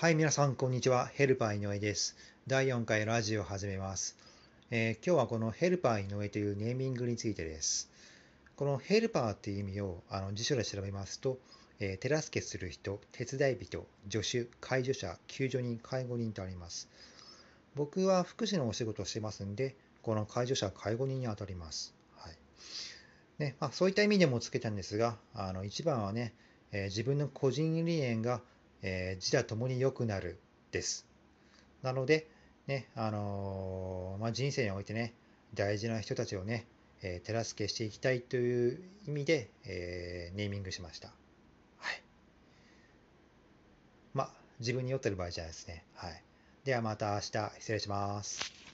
はい、皆さん、こんにちは。ヘルパー井上です。第4回ラジオを始めます、えー今日はこのヘルパー井上というネーミングについてです。このヘルパーっていう意味をあの辞書で調べますと、えー手助けする人、手伝い人、助手、介助者、救助人、介護人とあります。僕は福祉のお仕事をしてますんで、この介助者、介護人にあたります。はいねまあ、そういった意味でもつけたんですが、あの一番はね、えー自分の個人理念がえー自他ともに良くなるです。なので、ね、あのーまあ、人生においてね、大事な人たちをね、えー手助けしていきたいという意味で、えーネーミングしました。はい。まあ、自分に酔ってる場合じゃないですね。はい。ではまた明日失礼します。